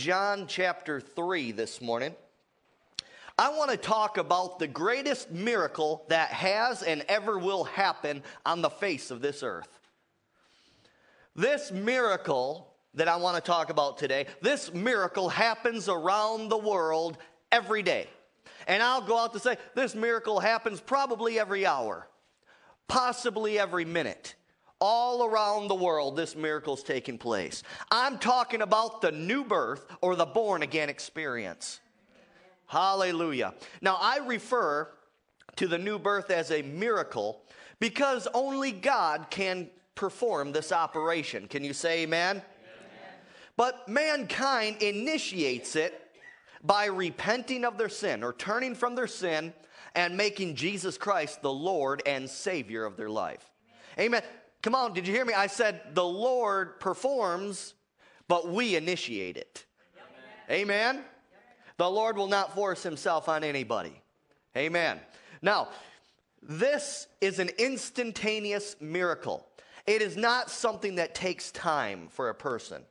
John chapter 3 this morning. I want to talk about the greatest miracle that has and ever will happen on the face of this earth. This miracle that I want to talk about today, this miracle happens around the world every day. And I'll go out to say this miracle happens probably every hour, possibly every minute. All around the world, this miracle is taking place. I'm talking about the new birth or the born again experience. Hallelujah. Now, I refer to the new birth as a miracle because only God can perform this operation. Can you say amen? amen? But mankind initiates it by repenting of their sin or turning from their sin and making Jesus Christ the Lord and Savior of their life. Amen. Come on, did you hear me? I said the Lord performs, but we initiate it. Amen. Amen? The Lord will not force himself on anybody. Amen. Now, this is an instantaneous miracle. It is not something that takes time for a person.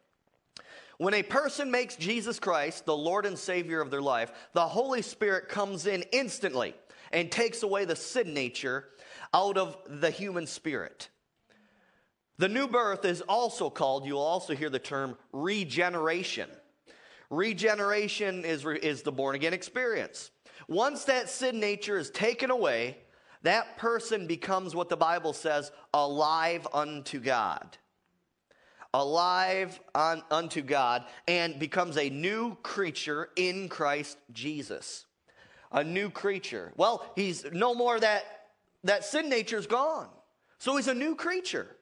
When a person makes Jesus Christ the Lord and Savior of their life, the Holy Spirit comes in instantly and takes away the sin nature out of the human spirit. The new birth is also called, you'll also hear the term regeneration. Regeneration is, is the born again experience. Once that sin nature is taken away, that person becomes what the Bible says alive unto God. Alive on, unto God and becomes a new creature in Christ Jesus. A new creature. Well, he's no more that that sin nature is gone. So he's a new creature.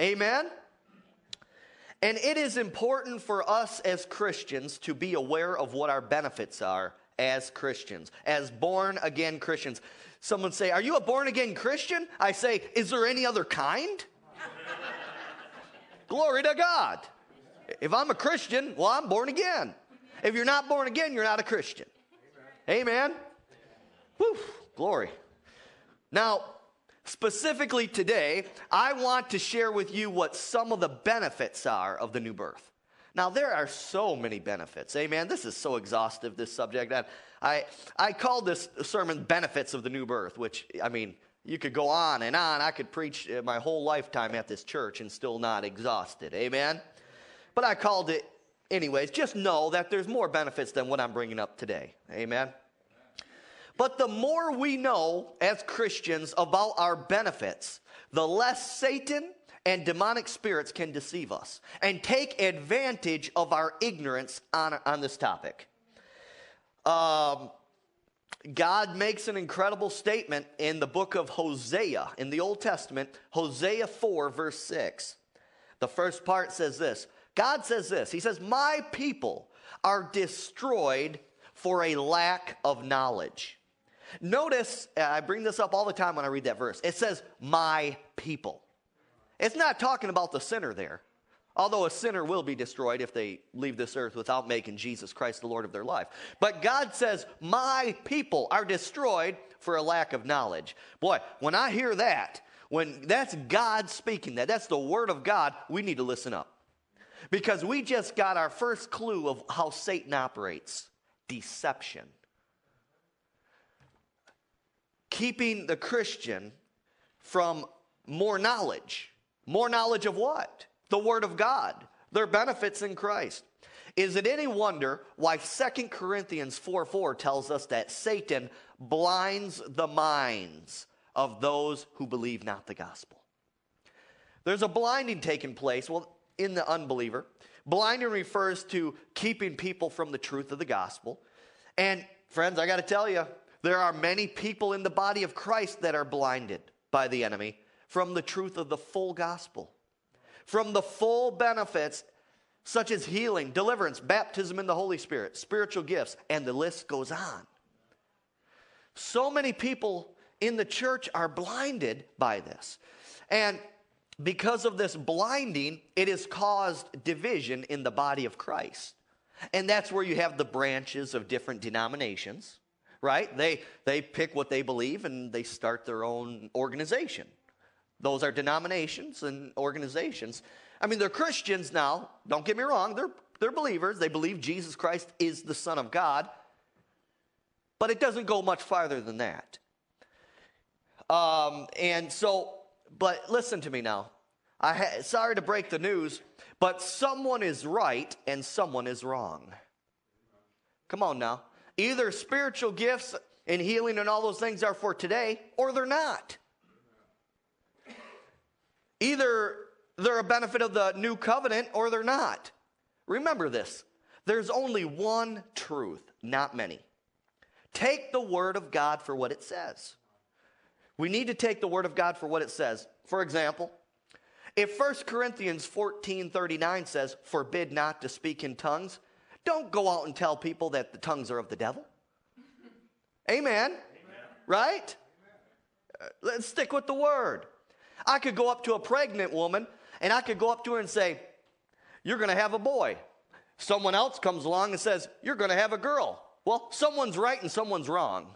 Amen. And it is important for us as Christians to be aware of what our benefits are as Christians, as born again Christians. Someone say, Are you a born again Christian? I say, Is there any other kind? Glory to God. If I'm a Christian, well, I'm born again. If you're not born again, you're not a Christian. Amen. Amen. Whew, glory. Now, Specifically today, I want to share with you what some of the benefits are of the new birth. Now, there are so many benefits. Amen. This is so exhaustive, this subject. That I, I called this sermon Benefits of the New Birth, which, I mean, you could go on and on. I could preach uh, my whole lifetime at this church and still not exhausted. Amen. But I called it anyways. Just know that there's more benefits than what I'm bringing up today. Amen. But the more we know as Christians about our benefits, the less Satan and demonic spirits can deceive us and take advantage of our ignorance on, on this topic. Um, God makes an incredible statement in the book of Hosea in the Old Testament, Hosea 4, verse 6. The first part says this God says this He says, My people are destroyed for a lack of knowledge. Notice, uh, I bring this up all the time when I read that verse. It says, My people. It's not talking about the sinner there. Although a sinner will be destroyed if they leave this earth without making Jesus Christ the Lord of their life. But God says, My people are destroyed for a lack of knowledge. Boy, when I hear that, when that's God speaking that, that's the word of God, we need to listen up. Because we just got our first clue of how Satan operates deception keeping the Christian from more knowledge. More knowledge of what? The Word of God, their benefits in Christ. Is it any wonder why 2 Corinthians 4 4 tells us that Satan blinds the minds of those who believe not the gospel? There's a blinding taking place, well, in the unbeliever. Blinding refers to keeping people from the truth of the gospel. And friends, I got to tell you, there are many people in the body of Christ that are blinded by the enemy from the truth of the full gospel, from the full benefits such as healing, deliverance, baptism in the Holy Spirit, spiritual gifts, and the list goes on. So many people in the church are blinded by this. And because of this blinding, it has caused division in the body of Christ. And that's where you have the branches of different denominations right? They, they pick what they believe and they start their own organization. Those are denominations and organizations. I mean, they're Christians now, don't get me wrong, they're they're believers. They believe Jesus Christ is the Son of God. But it doesn't go much farther than that. Um, and so, but listen to me now. I ha- sorry to break the news, but someone is right and someone is wrong. Come on now. Either spiritual gifts and healing and all those things are for today, or they're not. Either they're a benefit of the new covenant or they're not. Remember this there's only one truth, not many. Take the word of God for what it says. We need to take the word of God for what it says. For example, if 1 Corinthians 14 39 says, forbid not to speak in tongues, don't go out and tell people that the tongues are of the devil. Amen. Amen. Right? Amen. Uh, let's stick with the word. I could go up to a pregnant woman and I could go up to her and say, You're going to have a boy. Someone else comes along and says, You're going to have a girl. Well, someone's right and someone's wrong.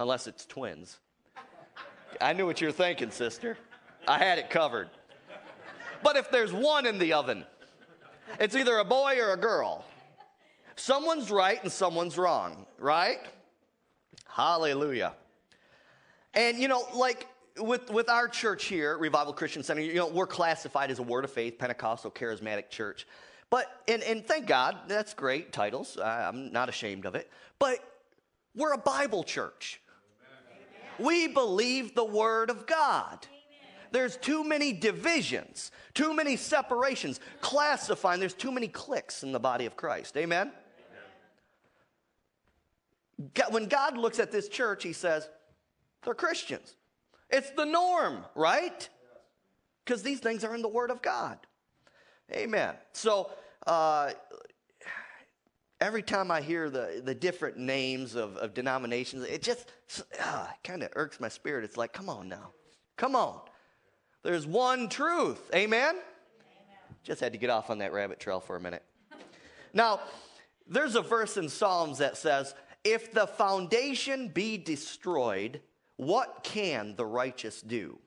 Unless it's twins. I knew what you were thinking, sister. I had it covered. But if there's one in the oven, it's either a boy or a girl. Someone's right and someone's wrong, right? Hallelujah. And you know, like with, with our church here, Revival Christian Center, you know, we're classified as a Word of Faith, Pentecostal, Charismatic Church. But, and, and thank God, that's great titles. I'm not ashamed of it. But we're a Bible church. Amen. We believe the Word of God. There's too many divisions, too many separations, classifying. There's too many cliques in the body of Christ. Amen? Amen. When God looks at this church, He says, they're Christians. It's the norm, right? Because these things are in the Word of God. Amen. So, uh, every time I hear the, the different names of, of denominations, it just uh, kind of irks my spirit. It's like, come on now. Come on. There's one truth. Amen? Amen? Just had to get off on that rabbit trail for a minute. now, there's a verse in Psalms that says, If the foundation be destroyed, what can the righteous do?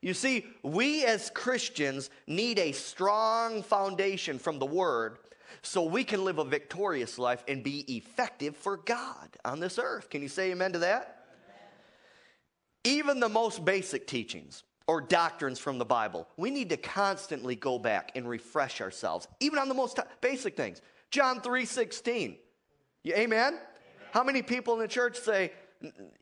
You see, we as Christians need a strong foundation from the Word so we can live a victorious life and be effective for God on this earth. Can you say amen to that? Even the most basic teachings or doctrines from the Bible, we need to constantly go back and refresh ourselves, even on the most basic things. John 3 16. Amen? amen? How many people in the church say,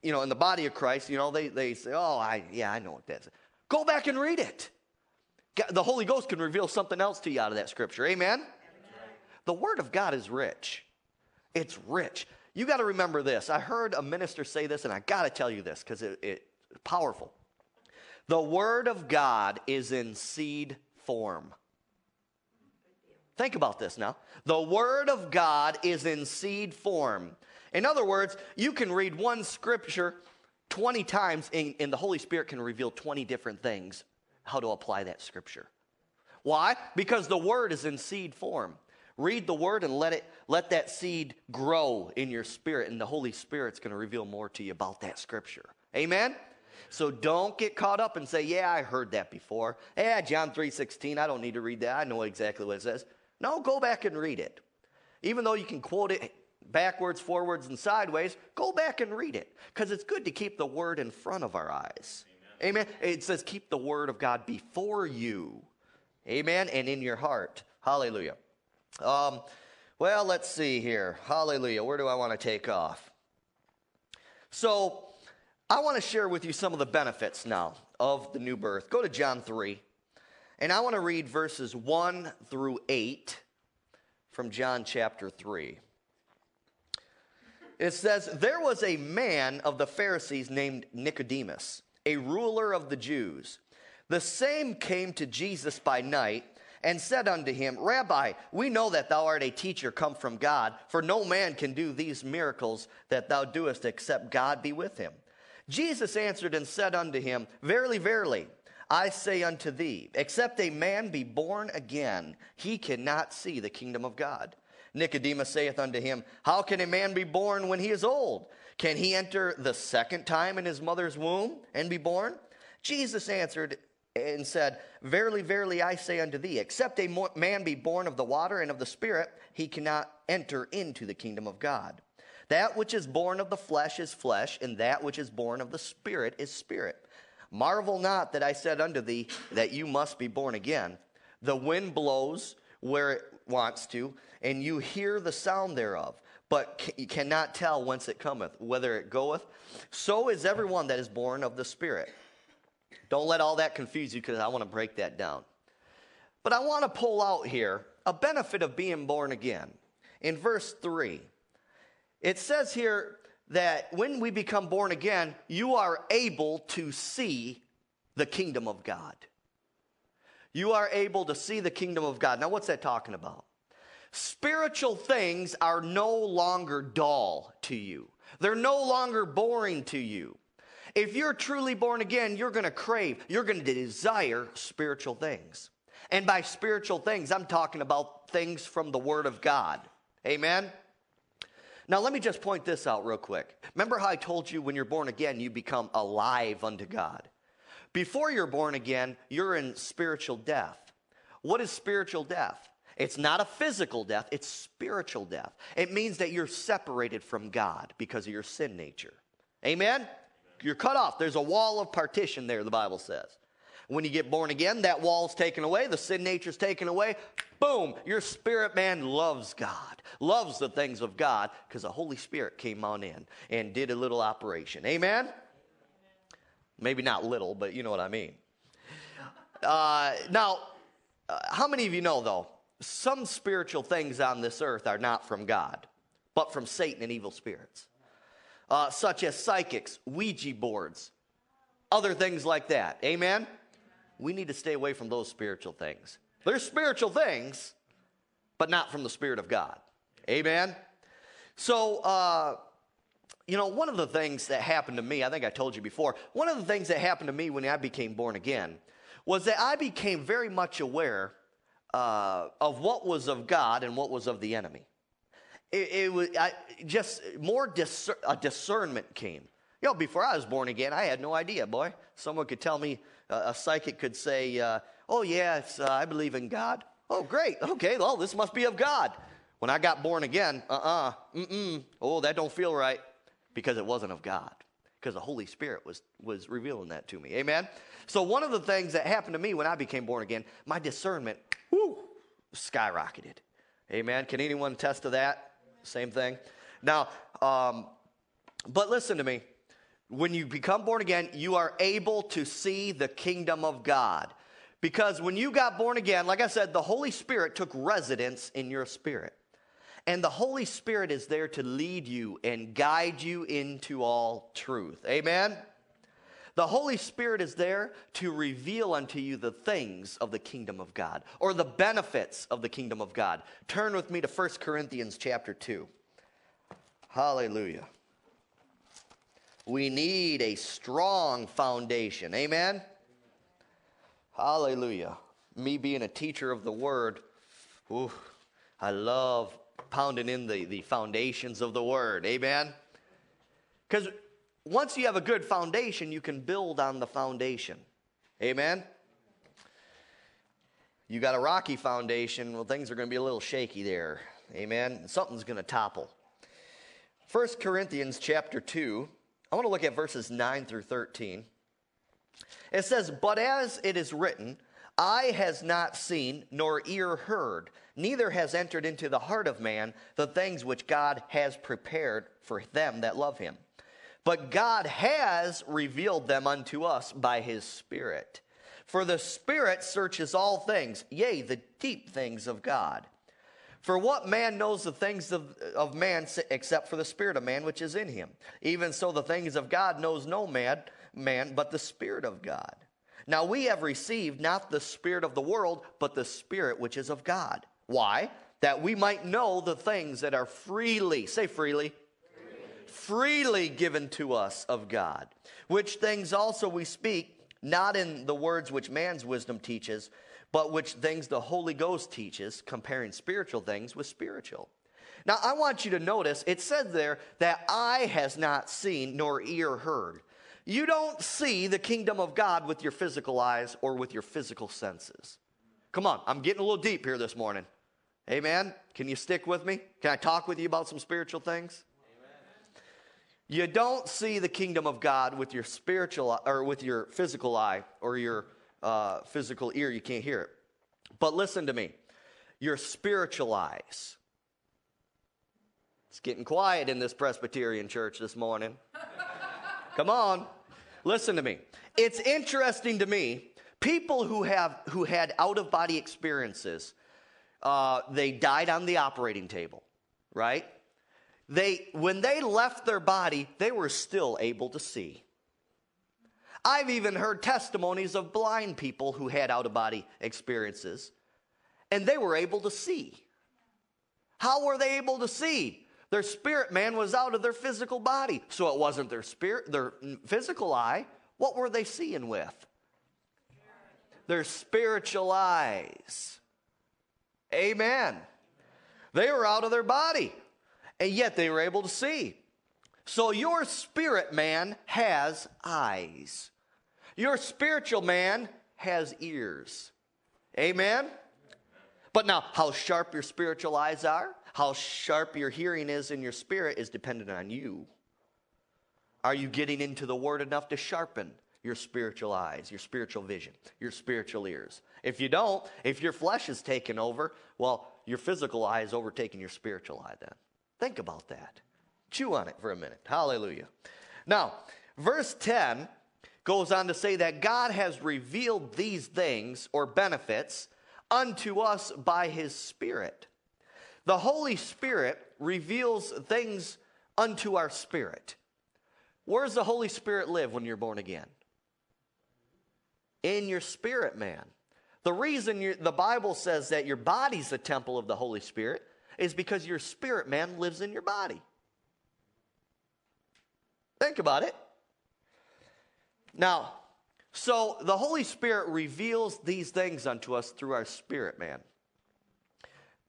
you know, in the body of Christ, you know, they, they say, oh, I, yeah, I know what that is. Go back and read it. The Holy Ghost can reveal something else to you out of that scripture. Amen? Amen. The Word of God is rich. It's rich. You got to remember this. I heard a minister say this, and I got to tell you this because it, it's powerful. The Word of God is in seed form. Think about this now. The Word of God is in seed form. In other words, you can read one scripture 20 times, and, and the Holy Spirit can reveal 20 different things how to apply that scripture. Why? Because the Word is in seed form. Read the Word and let, it, let that seed grow in your spirit, and the Holy Spirit's going to reveal more to you about that scripture. Amen? So don't get caught up and say, "Yeah, I heard that before." Yeah, John 3:16, I don't need to read that. I know exactly what it says. No, go back and read it. Even though you can quote it backwards, forwards, and sideways, go back and read it because it's good to keep the word in front of our eyes. Amen. Amen. It says, keep the word of God before you. Amen. And in your heart. Hallelujah. Um, well, let's see here. Hallelujah. Where do I want to take off? So, I want to share with you some of the benefits now of the new birth. Go to John 3, and I want to read verses 1 through 8 from John chapter 3 it says, There was a man of the Pharisees named Nicodemus, a ruler of the Jews. The same came to Jesus by night and said unto him, Rabbi, we know that thou art a teacher come from God, for no man can do these miracles that thou doest except God be with him. Jesus answered and said unto him, Verily, verily, I say unto thee, except a man be born again, he cannot see the kingdom of God. Nicodemus saith unto him, How can a man be born when he is old? Can he enter the second time in his mother's womb and be born? Jesus answered and said, Verily, verily, I say unto thee, except a man be born of the water and of the Spirit, he cannot enter into the kingdom of God. That which is born of the flesh is flesh, and that which is born of the Spirit is spirit. Marvel not that I said unto thee that you must be born again. The wind blows where it wants to, and you hear the sound thereof, but you cannot tell whence it cometh, whether it goeth. So is everyone that is born of the Spirit. Don't let all that confuse you because I want to break that down. But I want to pull out here a benefit of being born again. In verse 3, it says here that when we become born again, you are able to see the kingdom of God. You are able to see the kingdom of God. Now, what's that talking about? Spiritual things are no longer dull to you, they're no longer boring to you. If you're truly born again, you're going to crave, you're going to desire spiritual things. And by spiritual things, I'm talking about things from the Word of God. Amen? Now, let me just point this out real quick. Remember how I told you when you're born again, you become alive unto God? Before you're born again, you're in spiritual death. What is spiritual death? It's not a physical death, it's spiritual death. It means that you're separated from God because of your sin nature. Amen? You're cut off. There's a wall of partition there, the Bible says. When you get born again, that wall's taken away, the sin nature's taken away. Boom, your spirit man loves God, loves the things of God, because the Holy Spirit came on in and did a little operation. Amen? Maybe not little, but you know what I mean. Uh, now, uh, how many of you know, though, some spiritual things on this earth are not from God, but from Satan and evil spirits, uh, such as psychics, Ouija boards, other things like that. Amen? We need to stay away from those spiritual things. They're spiritual things, but not from the Spirit of God. Amen? So, uh, you know, one of the things that happened to me, I think I told you before, one of the things that happened to me when I became born again was that I became very much aware uh, of what was of God and what was of the enemy. It, it was I, just more discer- a discernment came. You know, before I was born again, I had no idea, boy. Someone could tell me, a psychic could say, uh, Oh, yes, uh, I believe in God. Oh, great. Okay, well, this must be of God. When I got born again, uh uh-uh, uh, mm oh, that don't feel right because it wasn't of God, because the Holy Spirit was, was revealing that to me. Amen? So, one of the things that happened to me when I became born again, my discernment, whoo, skyrocketed. Amen? Can anyone attest to that? Same thing. Now, um, but listen to me. When you become born again, you are able to see the kingdom of God. Because when you got born again, like I said, the Holy Spirit took residence in your spirit. And the Holy Spirit is there to lead you and guide you into all truth. Amen? The Holy Spirit is there to reveal unto you the things of the kingdom of God or the benefits of the kingdom of God. Turn with me to 1 Corinthians chapter 2. Hallelujah. We need a strong foundation. Amen? Hallelujah. Me being a teacher of the word, ooh, I love pounding in the, the foundations of the word. Amen? Because once you have a good foundation, you can build on the foundation. Amen? You got a rocky foundation, well, things are going to be a little shaky there. Amen? Something's going to topple. 1 Corinthians chapter 2, I want to look at verses 9 through 13. It says, But as it is written, eye has not seen, nor ear heard, neither has entered into the heart of man the things which God has prepared for them that love him. But God has revealed them unto us by his Spirit. For the Spirit searches all things, yea, the deep things of God. For what man knows the things of, of man except for the Spirit of man which is in him? Even so, the things of God knows no man man, but the Spirit of God. Now we have received not the Spirit of the world, but the Spirit which is of God. Why? That we might know the things that are freely, say freely, freely, freely given to us of God, which things also we speak, not in the words which man's wisdom teaches, but which things the Holy Ghost teaches, comparing spiritual things with spiritual. Now, I want you to notice it said there that eye has not seen nor ear heard. You don't see the kingdom of God with your physical eyes or with your physical senses. Come on, I'm getting a little deep here this morning. Amen. Can you stick with me? Can I talk with you about some spiritual things? Amen. You don't see the kingdom of God with your spiritual or with your physical eye or your uh, physical ear. You can't hear it. But listen to me. Your spiritual eyes. It's getting quiet in this Presbyterian church this morning. Come on. Listen to me. It's interesting to me people who have who had out of body experiences uh, they died on the operating table right they when they left their body they were still able to see i've even heard testimonies of blind people who had out of body experiences and they were able to see how were they able to see their spirit man was out of their physical body so it wasn't their spirit their physical eye what were they seeing with their spiritual eyes. Amen. They were out of their body, and yet they were able to see. So your spirit man has eyes. Your spiritual man has ears. Amen? But now, how sharp your spiritual eyes are, how sharp your hearing is in your spirit is dependent on you. Are you getting into the word enough to sharpen your spiritual eyes, your spiritual vision, your spiritual ears. If you don't, if your flesh is taken over, well, your physical eye is overtaking your spiritual eye then. Think about that. Chew on it for a minute. Hallelujah. Now, verse 10 goes on to say that God has revealed these things or benefits unto us by his Spirit. The Holy Spirit reveals things unto our spirit. Where does the Holy Spirit live when you're born again? in your spirit man. The reason the Bible says that your body's the temple of the Holy Spirit is because your spirit man lives in your body. Think about it. Now, so the Holy Spirit reveals these things unto us through our spirit man.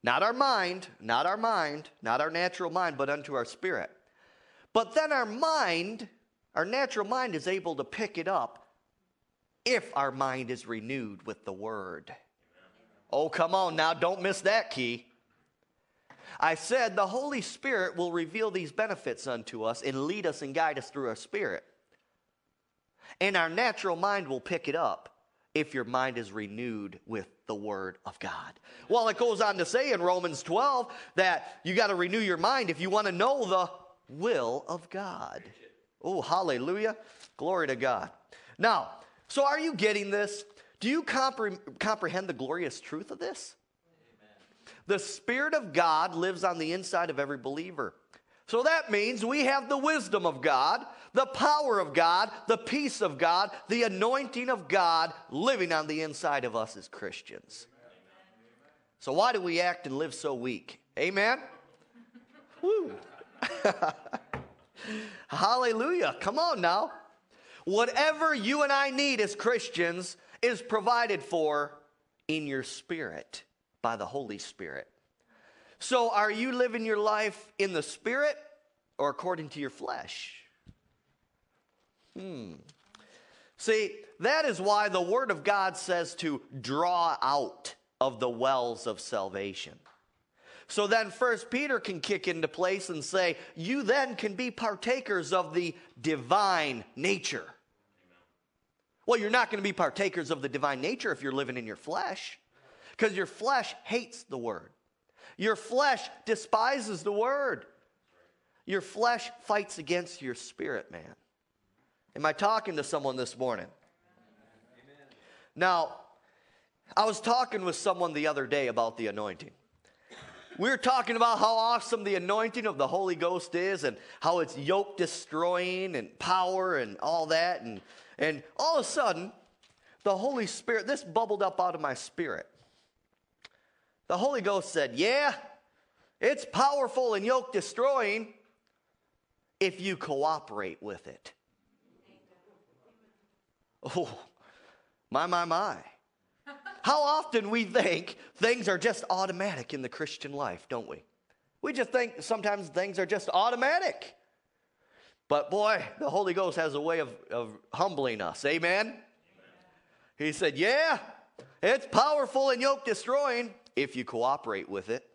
Not our mind, not our mind, not our natural mind, but unto our spirit. But then our mind, our natural mind, is able to pick it up if our mind is renewed with the word. Oh, come on now, don't miss that key. I said the Holy Spirit will reveal these benefits unto us and lead us and guide us through our spirit. And our natural mind will pick it up if your mind is renewed with the Word of God. Well, it goes on to say in Romans 12 that you got to renew your mind if you want to know the will of God. Oh, hallelujah. Glory to God. Now, so, are you getting this? Do you compre- comprehend the glorious truth of this? Amen. The Spirit of God lives on the inside of every believer. So that means we have the wisdom of God, the power of God, the peace of God, the anointing of God living on the inside of us as Christians. So why do we act and live so weak? Amen? Woo. Hallelujah. Come on now. Whatever you and I need as Christians is provided for in your spirit by the Holy Spirit. So, are you living your life in the spirit or according to your flesh? Hmm. See, that is why the Word of God says to draw out of the wells of salvation. So then First Peter can kick into place and say, you then can be partakers of the divine nature. Well, you're not going to be partakers of the divine nature if you're living in your flesh, because your flesh hates the word. Your flesh despises the word. Your flesh fights against your spirit, man. Am I talking to someone this morning? Amen. Now, I was talking with someone the other day about the anointing. We were talking about how awesome the anointing of the Holy Ghost is and how it's yoke destroying and power and all that. And, and all of a sudden, the Holy Spirit, this bubbled up out of my spirit. The Holy Ghost said, Yeah, it's powerful and yoke destroying if you cooperate with it. Oh, my, my, my. How often we think things are just automatic in the Christian life, don't we? We just think sometimes things are just automatic. But boy, the Holy Ghost has a way of, of humbling us. Amen? He said, Yeah, it's powerful and yoke destroying if you cooperate with it.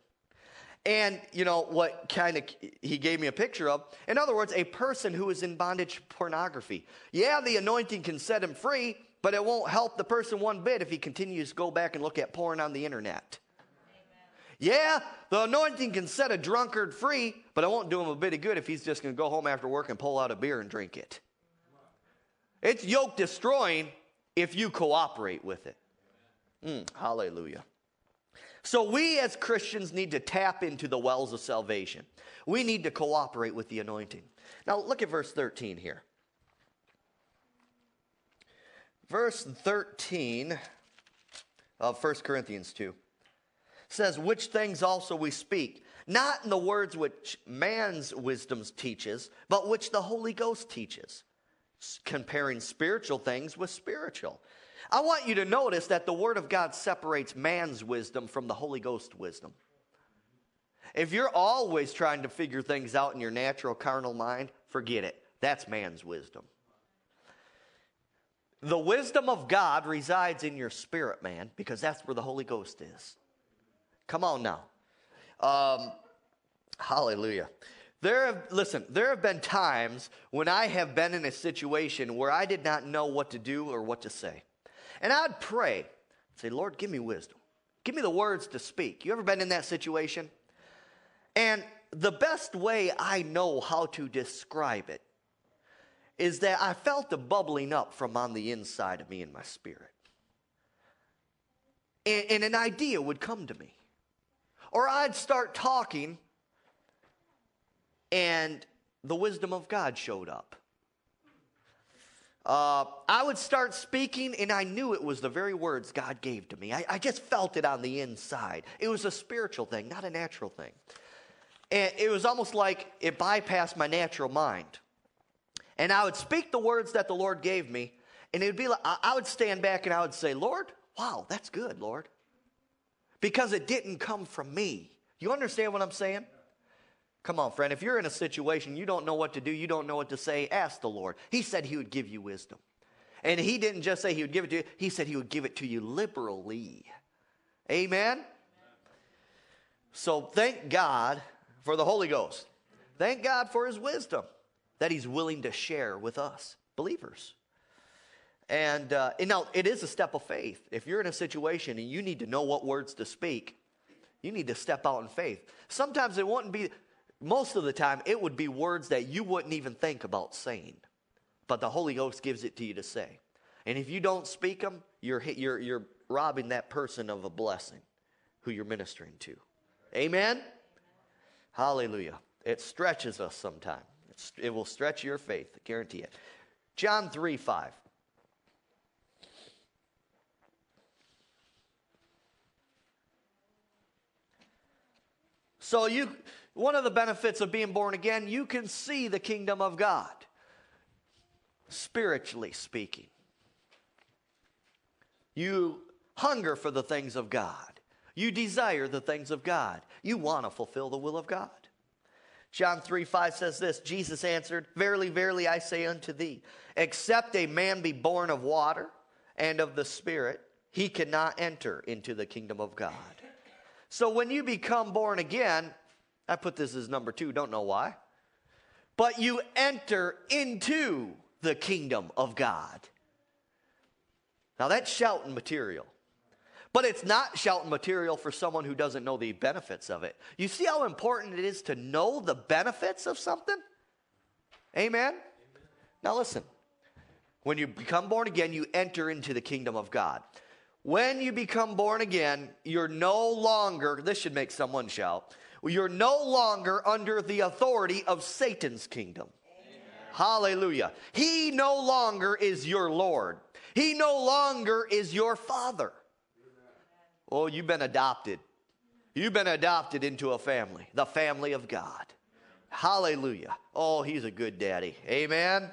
And you know what kind of he gave me a picture of? In other words, a person who is in bondage pornography. Yeah, the anointing can set him free, but it won't help the person one bit if he continues to go back and look at porn on the internet. Yeah, the anointing can set a drunkard free, but it won't do him a bit of good if he's just going to go home after work and pull out a beer and drink it. It's yoke destroying if you cooperate with it. Mm, hallelujah. So, we as Christians need to tap into the wells of salvation. We need to cooperate with the anointing. Now, look at verse 13 here. Verse 13 of 1 Corinthians 2 says, Which things also we speak, not in the words which man's wisdom teaches, but which the Holy Ghost teaches, comparing spiritual things with spiritual. I want you to notice that the Word of God separates man's wisdom from the Holy Ghost wisdom. If you're always trying to figure things out in your natural carnal mind, forget it. That's man's wisdom. The wisdom of God resides in your spirit, man, because that's where the Holy Ghost is. Come on now. Um, hallelujah. There have, listen, there have been times when I have been in a situation where I did not know what to do or what to say. And I'd pray, say, Lord, give me wisdom. Give me the words to speak. You ever been in that situation? And the best way I know how to describe it is that I felt the bubbling up from on the inside of me in my spirit. And, and an idea would come to me. Or I'd start talking and the wisdom of God showed up. Uh, I would start speaking, and I knew it was the very words God gave to me. I, I, just felt it on the inside. It was a spiritual thing, not a natural thing. And it was almost like it bypassed my natural mind. And I would speak the words that the Lord gave me, and it would be like I would stand back and I would say, Lord, wow, that's good, Lord because it didn't come from me. You understand what I'm saying? Come on, friend. If you're in a situation you don't know what to do, you don't know what to say, ask the Lord. He said He would give you wisdom. And He didn't just say He would give it to you, He said He would give it to you liberally. Amen? So thank God for the Holy Ghost. Thank God for His wisdom that He's willing to share with us, believers. And, uh, and now it is a step of faith. If you're in a situation and you need to know what words to speak, you need to step out in faith. Sometimes it wouldn't be, most of the time, it would be words that you wouldn't even think about saying, but the Holy Ghost gives it to you to say. And if you don't speak them, you're, you're, you're robbing that person of a blessing who you're ministering to. Amen? Hallelujah. It stretches us sometimes. it will stretch your faith, I guarantee it. John 3 5. So you one of the benefits of being born again, you can see the kingdom of God spiritually speaking. You hunger for the things of God. You desire the things of God. You want to fulfill the will of God. John 3 5 says this Jesus answered, Verily, verily, I say unto thee, except a man be born of water and of the Spirit, he cannot enter into the kingdom of God. So when you become born again, I put this as number two, don't know why, but you enter into the kingdom of God. Now that's shouting material. But it's not shouting material for someone who doesn't know the benefits of it. You see how important it is to know the benefits of something? Amen? Amen. Now listen. When you become born again, you enter into the kingdom of God. When you become born again, you're no longer, this should make someone shout, you're no longer under the authority of Satan's kingdom. Amen. Hallelujah. He no longer is your Lord, He no longer is your Father. Oh, you've been adopted. You've been adopted into a family, the family of God. Hallelujah. Oh, He's a good daddy. Amen.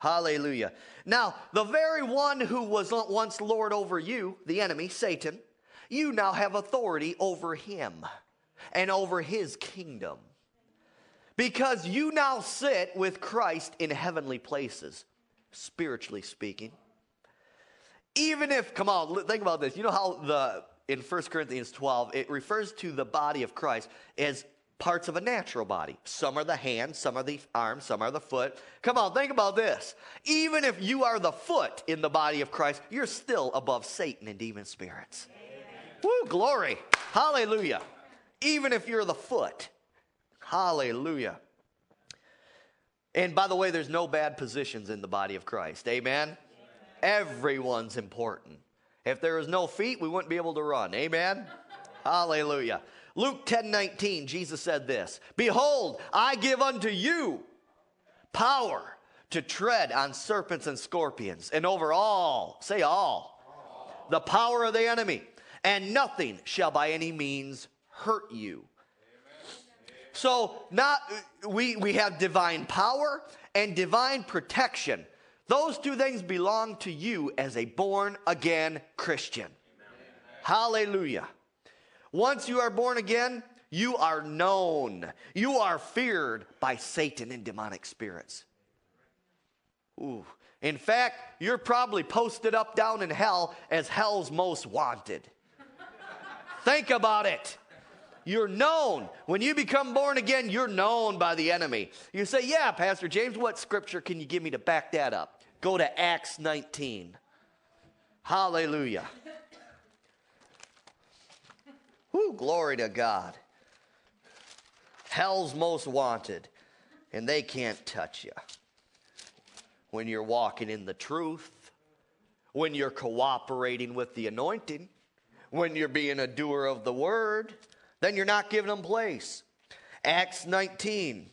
Hallelujah. Now, the very one who was once Lord over you, the enemy, Satan, you now have authority over him and over his kingdom. Because you now sit with Christ in heavenly places, spiritually speaking. Even if, come on, think about this. You know how the in 1 Corinthians 12, it refers to the body of Christ as parts of a natural body. Some are the hand, some are the arm, some are the foot. Come on, think about this. Even if you are the foot in the body of Christ, you're still above Satan and demon spirits. Amen. Woo, glory. Hallelujah. Even if you're the foot. Hallelujah. And by the way, there's no bad positions in the body of Christ. Amen? Amen. Everyone's important. If there was no feet, we wouldn't be able to run. Amen? Hallelujah. Luke 10 19, Jesus said this Behold, I give unto you power to tread on serpents and scorpions, and over all, say all, all. the power of the enemy, and nothing shall by any means hurt you. So not we we have divine power and divine protection. Those two things belong to you as a born again Christian. Amen. Hallelujah. Once you are born again, you are known. You are feared by Satan and demonic spirits. Ooh. In fact, you're probably posted up down in hell as hell's most wanted. Think about it. You're known. When you become born again, you're known by the enemy. You say, Yeah, Pastor James, what scripture can you give me to back that up? Go to Acts 19. Hallelujah. Whoo, glory to God. Hell's most wanted, and they can't touch you. When you're walking in the truth, when you're cooperating with the anointing, when you're being a doer of the word, then you're not giving them place. Acts 19,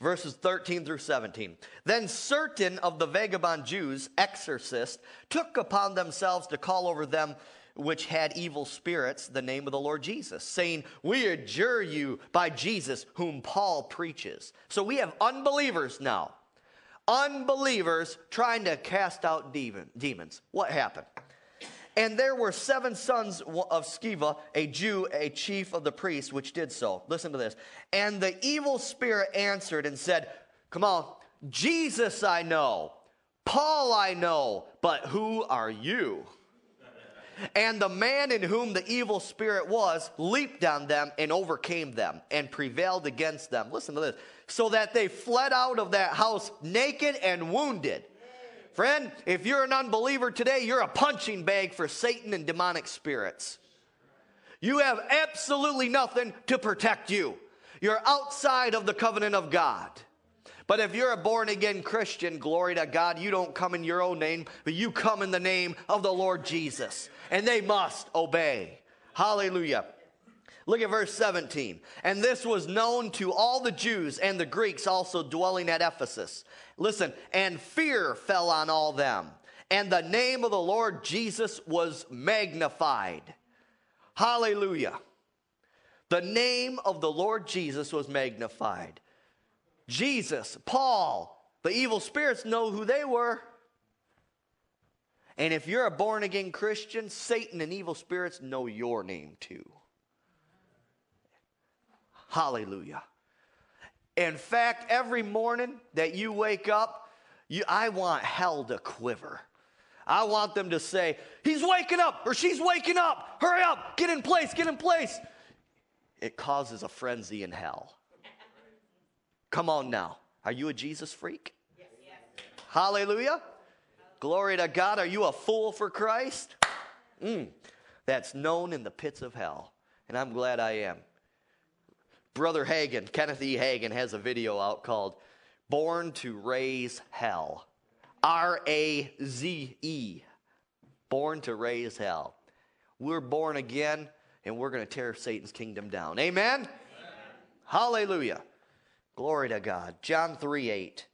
verses 13 through 17. Then certain of the vagabond Jews, exorcists, took upon themselves to call over them which had evil spirits the name of the Lord Jesus, saying, We adjure you by Jesus, whom Paul preaches. So we have unbelievers now. Unbelievers trying to cast out demon, demons. What happened? And there were seven sons of Sceva, a Jew, a chief of the priests, which did so. Listen to this. And the evil spirit answered and said, Come on, Jesus I know, Paul I know, but who are you? And the man in whom the evil spirit was leaped on them and overcame them and prevailed against them. Listen to this. So that they fled out of that house naked and wounded. Friend, if you're an unbeliever today, you're a punching bag for Satan and demonic spirits. You have absolutely nothing to protect you. You're outside of the covenant of God. But if you're a born again Christian, glory to God, you don't come in your own name, but you come in the name of the Lord Jesus. And they must obey. Hallelujah. Look at verse 17. And this was known to all the Jews and the Greeks also dwelling at Ephesus. Listen, and fear fell on all them. And the name of the Lord Jesus was magnified. Hallelujah. The name of the Lord Jesus was magnified. Jesus, Paul, the evil spirits know who they were. And if you're a born again Christian, Satan and evil spirits know your name too. Hallelujah. In fact, every morning that you wake up, you, I want hell to quiver. I want them to say, He's waking up or she's waking up. Hurry up, get in place, get in place. It causes a frenzy in hell. Come on now. Are you a Jesus freak? Yes. Hallelujah. Glory to God. Are you a fool for Christ? Mm, that's known in the pits of hell. And I'm glad I am. Brother Hagin, Kenneth E. Hagin, has a video out called Born to Raise Hell. R A Z E. Born to raise hell. We're born again and we're going to tear Satan's kingdom down. Amen? Amen? Hallelujah. Glory to God. John 3 8.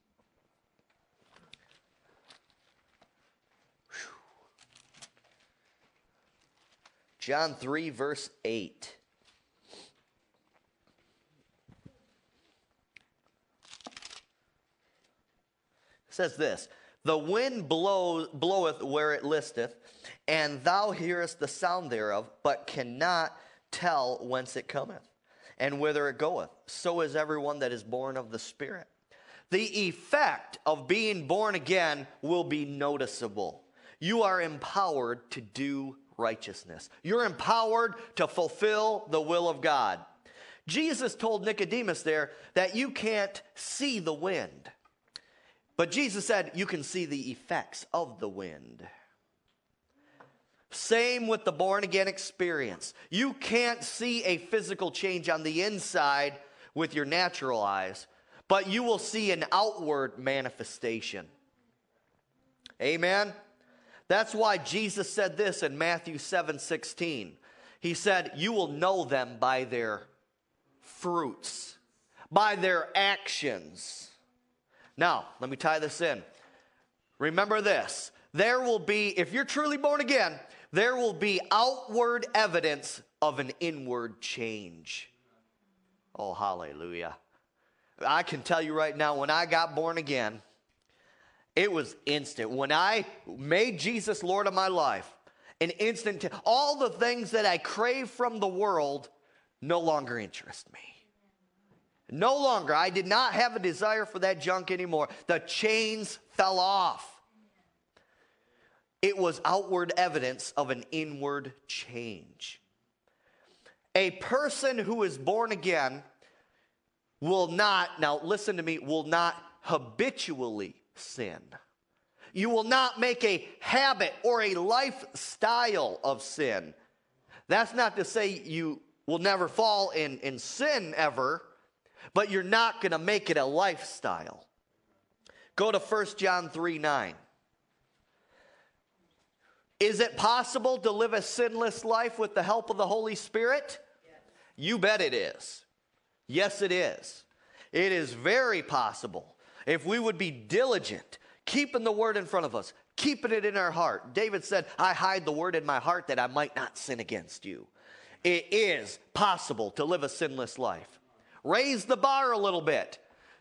John 3, verse 8. Says this The wind blow, bloweth where it listeth, and thou hearest the sound thereof, but cannot tell whence it cometh and whither it goeth. So is everyone that is born of the Spirit. The effect of being born again will be noticeable. You are empowered to do righteousness, you're empowered to fulfill the will of God. Jesus told Nicodemus there that you can't see the wind. But Jesus said you can see the effects of the wind. Same with the born again experience. You can't see a physical change on the inside with your natural eyes, but you will see an outward manifestation. Amen. That's why Jesus said this in Matthew 7 16. He said, You will know them by their fruits, by their actions. Now, let me tie this in. Remember this there will be, if you're truly born again, there will be outward evidence of an inward change. Oh, hallelujah. I can tell you right now, when I got born again, it was instant. When I made Jesus Lord of my life, an instant, all the things that I crave from the world no longer interest me. No longer. I did not have a desire for that junk anymore. The chains fell off. It was outward evidence of an inward change. A person who is born again will not, now listen to me, will not habitually sin. You will not make a habit or a lifestyle of sin. That's not to say you will never fall in, in sin ever, but you're not going to make it a lifestyle. Go to 1 John 3 9. Is it possible to live a sinless life with the help of the Holy Spirit? Yes. You bet it is. Yes, it is. It is very possible if we would be diligent, keeping the word in front of us, keeping it in our heart. David said, I hide the word in my heart that I might not sin against you. It is possible to live a sinless life. Raise the bar a little bit.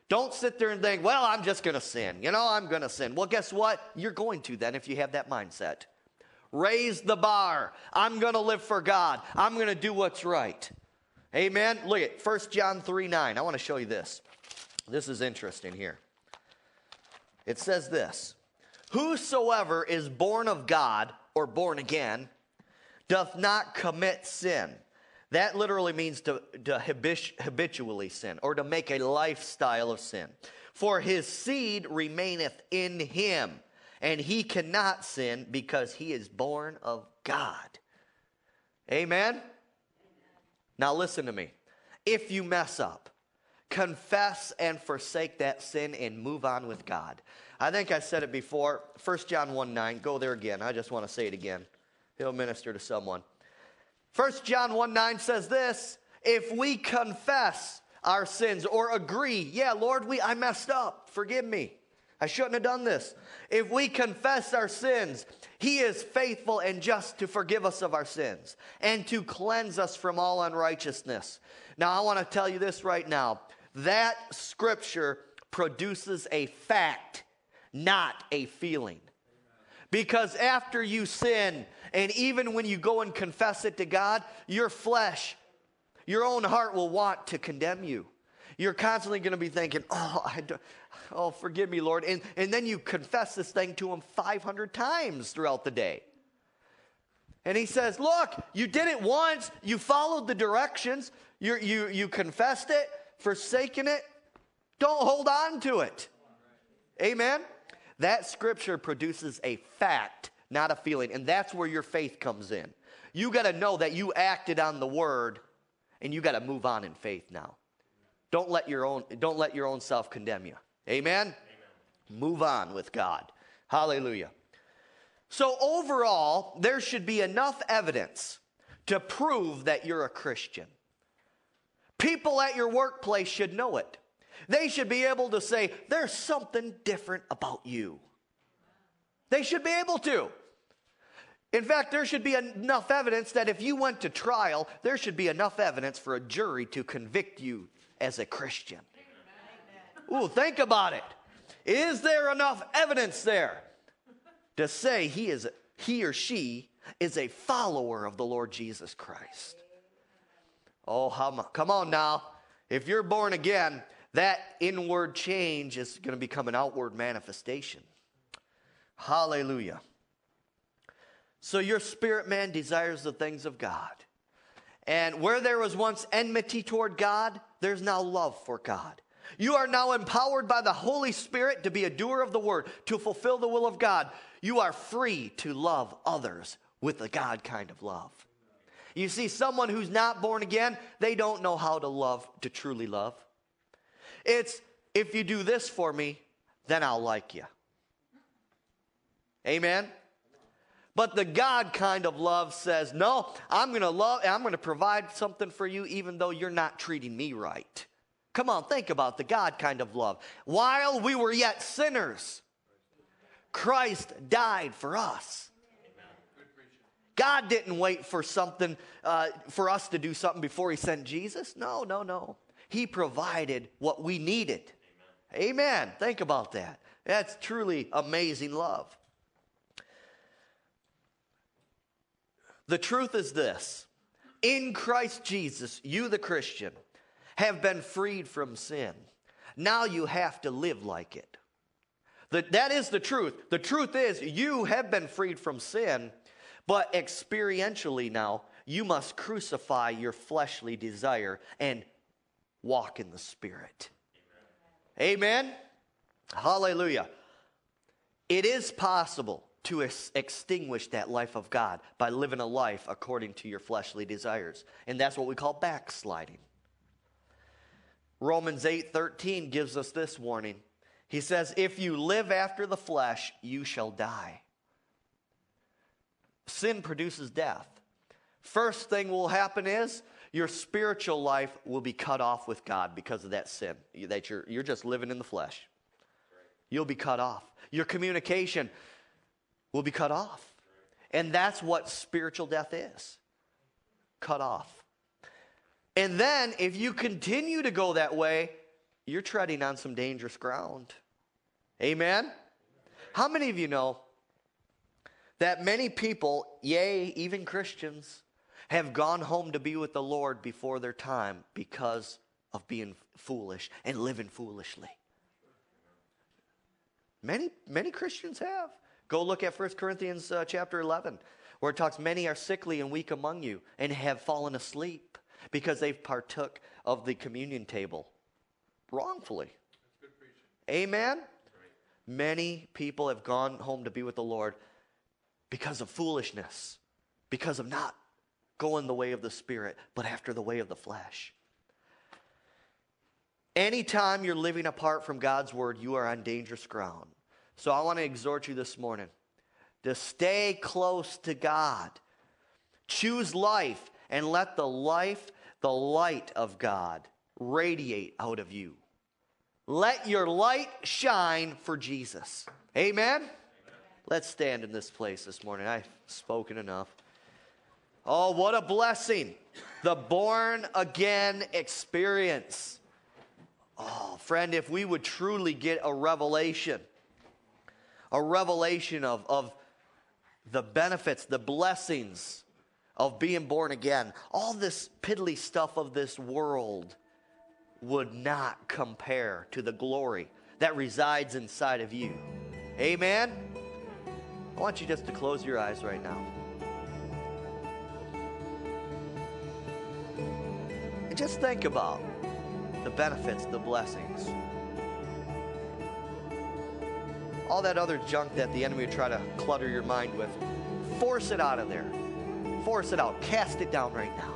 Don't sit there and think, well, I'm just going to sin. You know, I'm going to sin. Well, guess what? You're going to then if you have that mindset. Raise the bar. I'm going to live for God. I'm going to do what's right. Amen. Look at 1 John 3 9. I want to show you this. This is interesting here. It says this Whosoever is born of God or born again doth not commit sin. That literally means to, to habitually sin or to make a lifestyle of sin. For his seed remaineth in him and he cannot sin because he is born of God. Amen? Now, listen to me. If you mess up, confess and forsake that sin and move on with God. I think I said it before. 1 John 1 9. Go there again. I just want to say it again. He'll minister to someone. 1 John 1 9 says this If we confess our sins or agree, yeah, Lord, we, I messed up, forgive me. I shouldn't have done this. If we confess our sins, He is faithful and just to forgive us of our sins and to cleanse us from all unrighteousness. Now, I want to tell you this right now that scripture produces a fact, not a feeling. Because after you sin, and even when you go and confess it to God, your flesh, your own heart will want to condemn you. You're constantly going to be thinking, oh, I don't, oh, forgive me, Lord. And, and then you confess this thing to him 500 times throughout the day. And he says, Look, you did it once, you followed the directions, you, you, you confessed it, forsaken it. Don't hold on to it. Amen? That scripture produces a fact, not a feeling. And that's where your faith comes in. You got to know that you acted on the word and you got to move on in faith now. Don't let your own, don't let your own self condemn you. Amen? Amen? Move on with God. Hallelujah. So, overall, there should be enough evidence to prove that you're a Christian. People at your workplace should know it. They should be able to say, There's something different about you. They should be able to. In fact, there should be enough evidence that if you went to trial, there should be enough evidence for a jury to convict you as a Christian. Ooh, think about it. Is there enough evidence there to say he is he or she is a follower of the Lord Jesus Christ? Oh, come on now. If you're born again, that inward change is going to become an outward manifestation. Hallelujah. So your spirit man desires the things of God. And where there was once enmity toward God, there's now love for God. You are now empowered by the Holy Spirit to be a doer of the word, to fulfill the will of God. You are free to love others with a God kind of love. You see, someone who's not born again, they don't know how to love, to truly love. It's if you do this for me, then I'll like you. Amen? But the God kind of love says, no, I'm going to love, I'm going to provide something for you even though you're not treating me right. Come on, think about the God kind of love. While we were yet sinners, Christ died for us. God didn't wait for something, uh, for us to do something before He sent Jesus. No, no, no. He provided what we needed. Amen. Amen. Think about that. That's truly amazing love. The truth is this in Christ Jesus, you, the Christian, have been freed from sin. Now you have to live like it. The, that is the truth. The truth is, you have been freed from sin, but experientially now, you must crucify your fleshly desire and walk in the Spirit. Amen? Hallelujah. It is possible to ex- extinguish that life of God by living a life according to your fleshly desires. And that's what we call backsliding. Romans 8:13 gives us this warning. He says, "If you live after the flesh, you shall die." Sin produces death. First thing will happen is your spiritual life will be cut off with God because of that sin. That you're, you're just living in the flesh. You'll be cut off. Your communication will be cut off. And that's what spiritual death is cut off. And then, if you continue to go that way, you're treading on some dangerous ground. Amen? How many of you know that many people, yea, even Christians, have gone home to be with the Lord before their time because of being foolish and living foolishly? Many, many Christians have. Go look at 1 Corinthians uh, chapter 11, where it talks, Many are sickly and weak among you and have fallen asleep because they've partook of the communion table wrongfully. Amen? Many people have gone home to be with the Lord because of foolishness, because of not going the way of the Spirit, but after the way of the flesh. Anytime you're living apart from God's word, you are on dangerous ground. So I want to exhort you this morning to stay close to God. Choose life and let the life, the light of God, radiate out of you. Let your light shine for Jesus. Amen? Amen? Let's stand in this place this morning. I've spoken enough. Oh, what a blessing. The born again experience. Oh, friend, if we would truly get a revelation a revelation of, of the benefits, the blessings of being born again. All this piddly stuff of this world would not compare to the glory that resides inside of you. Amen? I want you just to close your eyes right now. Just think about the benefits, the blessings. all that other junk that the enemy would try to clutter your mind with, force it out of there. Force it out. Cast it down right now.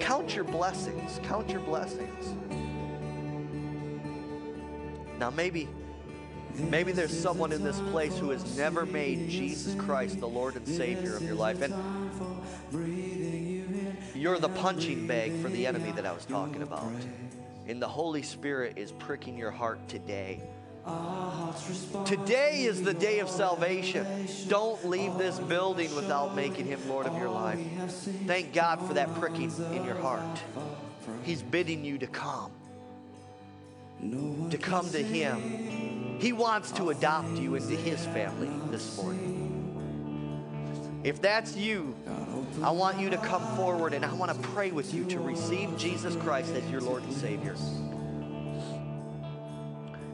Count your blessings. Count your blessings. Now, maybe, maybe there's someone in this place who has never made Jesus Christ the Lord and Savior of your life, and you're the punching bag for the enemy that I was talking about and the Holy Spirit is pricking your heart today. Today is the day of salvation. Don't leave this building without making him Lord of your life. Thank God for that pricking in your heart. He's bidding you to come, to come to him. He wants to adopt you into his family this morning. If that's you, I want you to come forward and I want to pray with you to receive Jesus Christ as your Lord and Savior.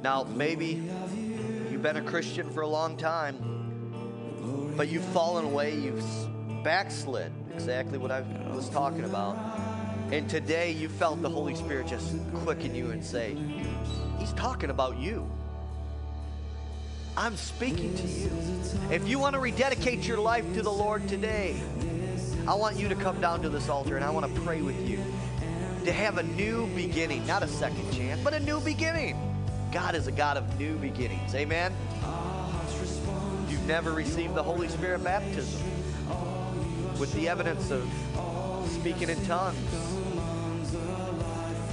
Now, maybe you've been a Christian for a long time, but you've fallen away, you've backslid, exactly what I was talking about. And today you felt the Holy Spirit just quicken you and say, He's talking about you. I'm speaking to you. If you want to rededicate your life to the Lord today, I want you to come down to this altar and I want to pray with you to have a new beginning, not a second chance, but a new beginning. God is a God of new beginnings. Amen. You've never received the Holy Spirit baptism with the evidence of speaking in tongues.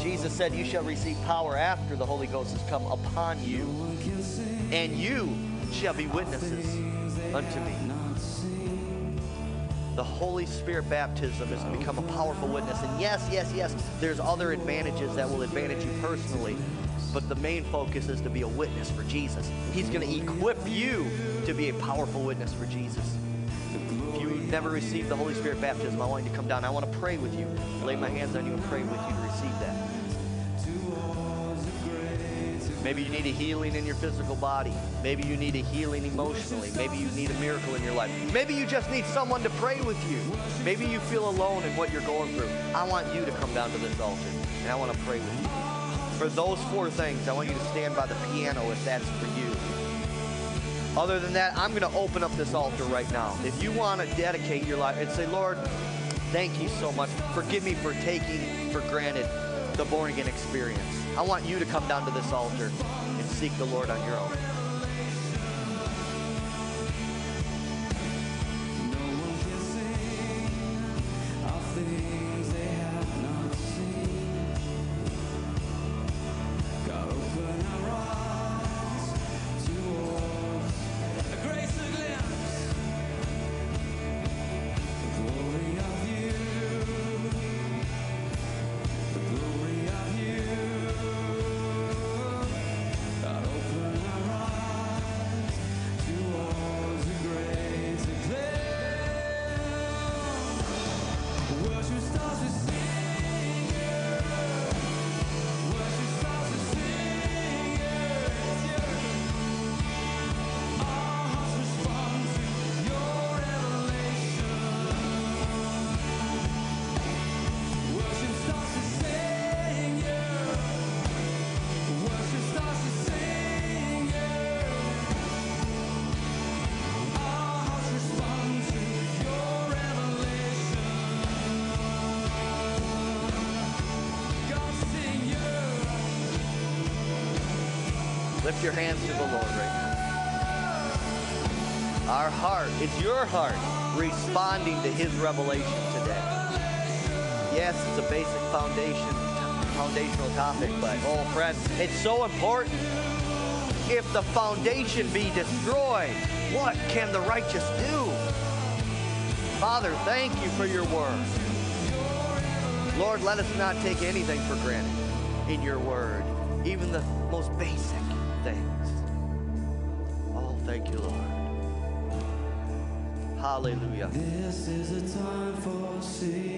Jesus said, You shall receive power after the Holy Ghost has come upon you, and you shall be witnesses unto me. The Holy Spirit baptism is to become a powerful witness. And yes, yes, yes, there's other advantages that will advantage you personally, but the main focus is to be a witness for Jesus. He's going to equip you to be a powerful witness for Jesus. If you've never received the Holy Spirit baptism, I want you to come down. I want to pray with you, lay my hands on you, and pray with you to receive that. Maybe you need a healing in your physical body. Maybe you need a healing emotionally. Maybe you need a miracle in your life. Maybe you just need someone to pray with you. Maybe you feel alone in what you're going through. I want you to come down to this altar and I want to pray with you. For those four things, I want you to stand by the piano if that's for you. Other than that, I'm going to open up this altar right now. If you want to dedicate your life and say, Lord, thank you so much. Forgive me for taking for granted the born again experience. I want you to come down to this altar and seek the Lord on your own. Your hands to the Lord right now. Our heart, it's your heart responding to his revelation today. Yes, it's a basic foundation, foundational topic, but oh friend, it's so important. If the foundation be destroyed, what can the righteous do? Father, thank you for your word. Lord, let us not take anything for granted in your word, even the most basic Hallelujah. This is a time for singing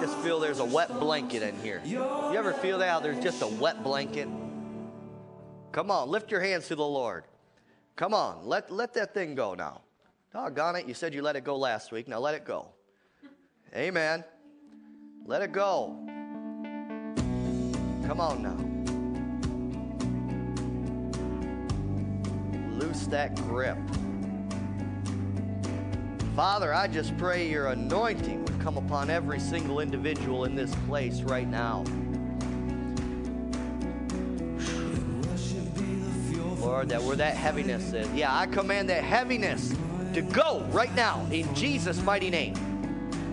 just feel there's a wet blanket in here. You ever feel that? How there's just a wet blanket? Come on, lift your hands to the Lord. Come on, let, let that thing go now. Doggone it, you said you let it go last week. Now let it go. Amen. Let it go. Come on now. Loose that grip. Father, I just pray your anointing come upon every single individual in this place right now. Lord, that where that heaviness is. Yeah, I command that heaviness to go right now in Jesus' mighty name.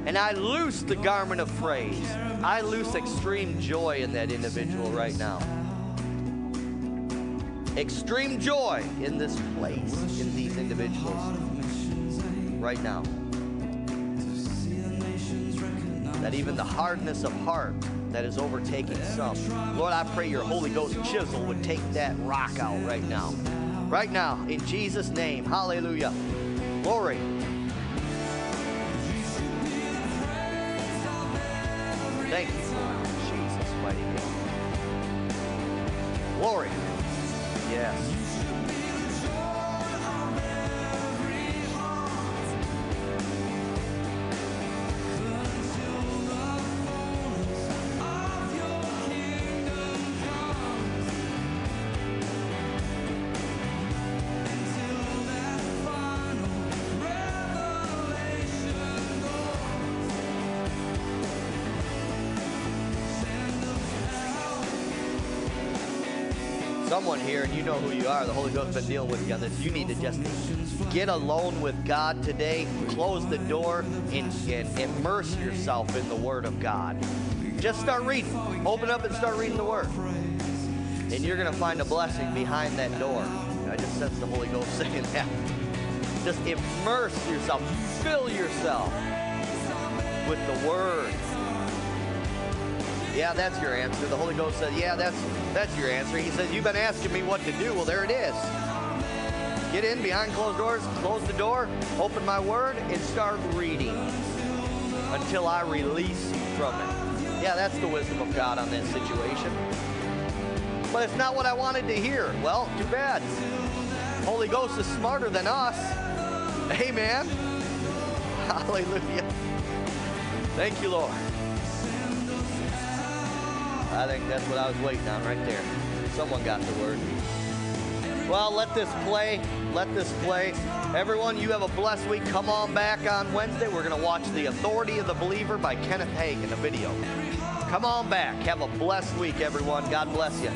And I loose the garment of praise. I loose extreme joy in that individual right now. Extreme joy in this place, in these individuals right now. That even the hardness of heart that is overtaking some. Lord, I pray your Holy Ghost chisel would take that rock out right now. Right now, in Jesus' name. Hallelujah. Glory. Thank you, Lord. Jesus' mighty name. Glory. Someone here and you know who you are, the Holy Ghost has been dealing with you on this. You need to just get alone with God today, close the door, and, and immerse yourself in the Word of God. Just start reading. Open up and start reading the Word. And you're going to find a blessing behind that door. I just sense the Holy Ghost saying that. Just immerse yourself, fill yourself with the Word. Yeah, that's your answer. The Holy Ghost said, Yeah, that's that's your answer. He said, You've been asking me what to do. Well, there it is. Get in behind closed doors, close the door, open my word, and start reading until I release you from it. Yeah, that's the wisdom of God on this situation. But it's not what I wanted to hear. Well, too bad. Holy Ghost is smarter than us. Amen. Hallelujah. Thank you, Lord. I think that's what I was waiting on right there. Someone got the word. Well, let this play. Let this play. Everyone, you have a blessed week. Come on back on Wednesday. We're going to watch The Authority of the Believer by Kenneth Hagin, a video. Come on back. Have a blessed week, everyone. God bless you.